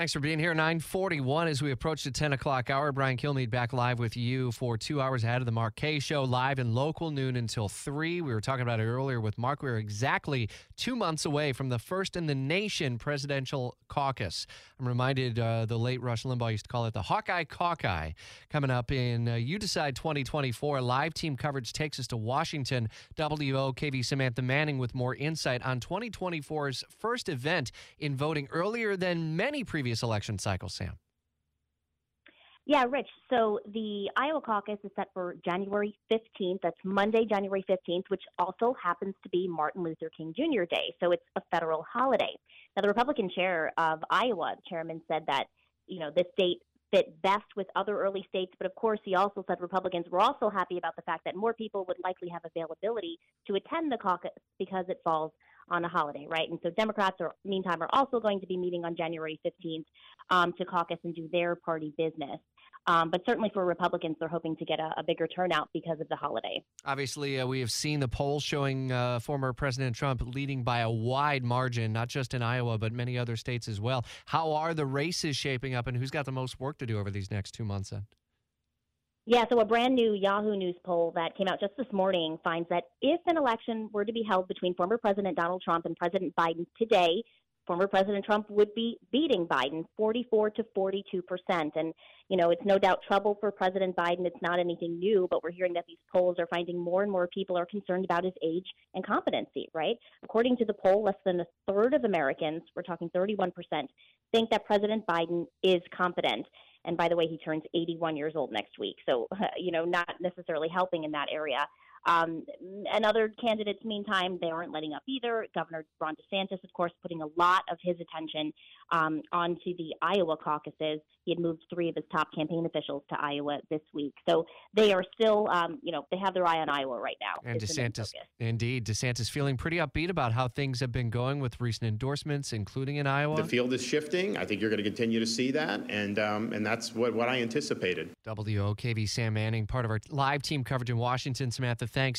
Thanks for being here. 941 as we approach the 10 o'clock hour. Brian Kilmeade back live with you for two hours ahead of the Mark Kaye Show, live and local noon until 3. We were talking about it earlier with Mark. We are exactly two months away from the first in the nation presidential caucus. I'm reminded uh, the late Rush Limbaugh used to call it the Hawkeye Caucus. Coming up in uh, You Decide 2024, live team coverage takes us to Washington. WOKV Samantha Manning with more insight on 2024's first event in voting earlier than many previous election cycle, Sam. Yeah, Rich. So the Iowa caucus is set for January 15th. That's Monday, January 15th, which also happens to be Martin Luther King Jr. Day. So it's a federal holiday. Now, the Republican chair of Iowa, chairman, said that, you know, this date fit best with other early states. But of course, he also said Republicans were also happy about the fact that more people would likely have availability to attend the caucus because it falls on a holiday, right? And so Democrats are, meantime, are also going to be meeting on January 15th um, to caucus and do their party business. Um, but certainly for Republicans, they're hoping to get a, a bigger turnout because of the holiday. Obviously, uh, we have seen the polls showing uh, former President Trump leading by a wide margin, not just in Iowa, but many other states as well. How are the races shaping up, and who's got the most work to do over these next two months then? Yeah, so a brand new Yahoo News poll that came out just this morning finds that if an election were to be held between former President Donald Trump and President Biden today, former President Trump would be beating Biden 44 to 42 percent. And, you know, it's no doubt trouble for President Biden. It's not anything new, but we're hearing that these polls are finding more and more people are concerned about his age and competency, right? According to the poll, less than a third of Americans, we're talking 31 percent, think that President Biden is competent. And by the way, he turns 81 years old next week. So, you know, not necessarily helping in that area. Um, and other candidates, meantime, they aren't letting up either. Governor Ron DeSantis, of course, putting a lot of his attention um, onto the Iowa caucuses. He had moved three of his top campaign officials to Iowa this week. So they are still, um, you know, they have their eye on Iowa right now. And It's DeSantis, indeed, DeSantis feeling pretty upbeat about how things have been going with recent endorsements, including in Iowa. The field is shifting. I think you're going to continue to see that, and um, and that's what, what I anticipated. WOKV Sam Manning, part of our live team coverage in Washington. Samantha, thanks.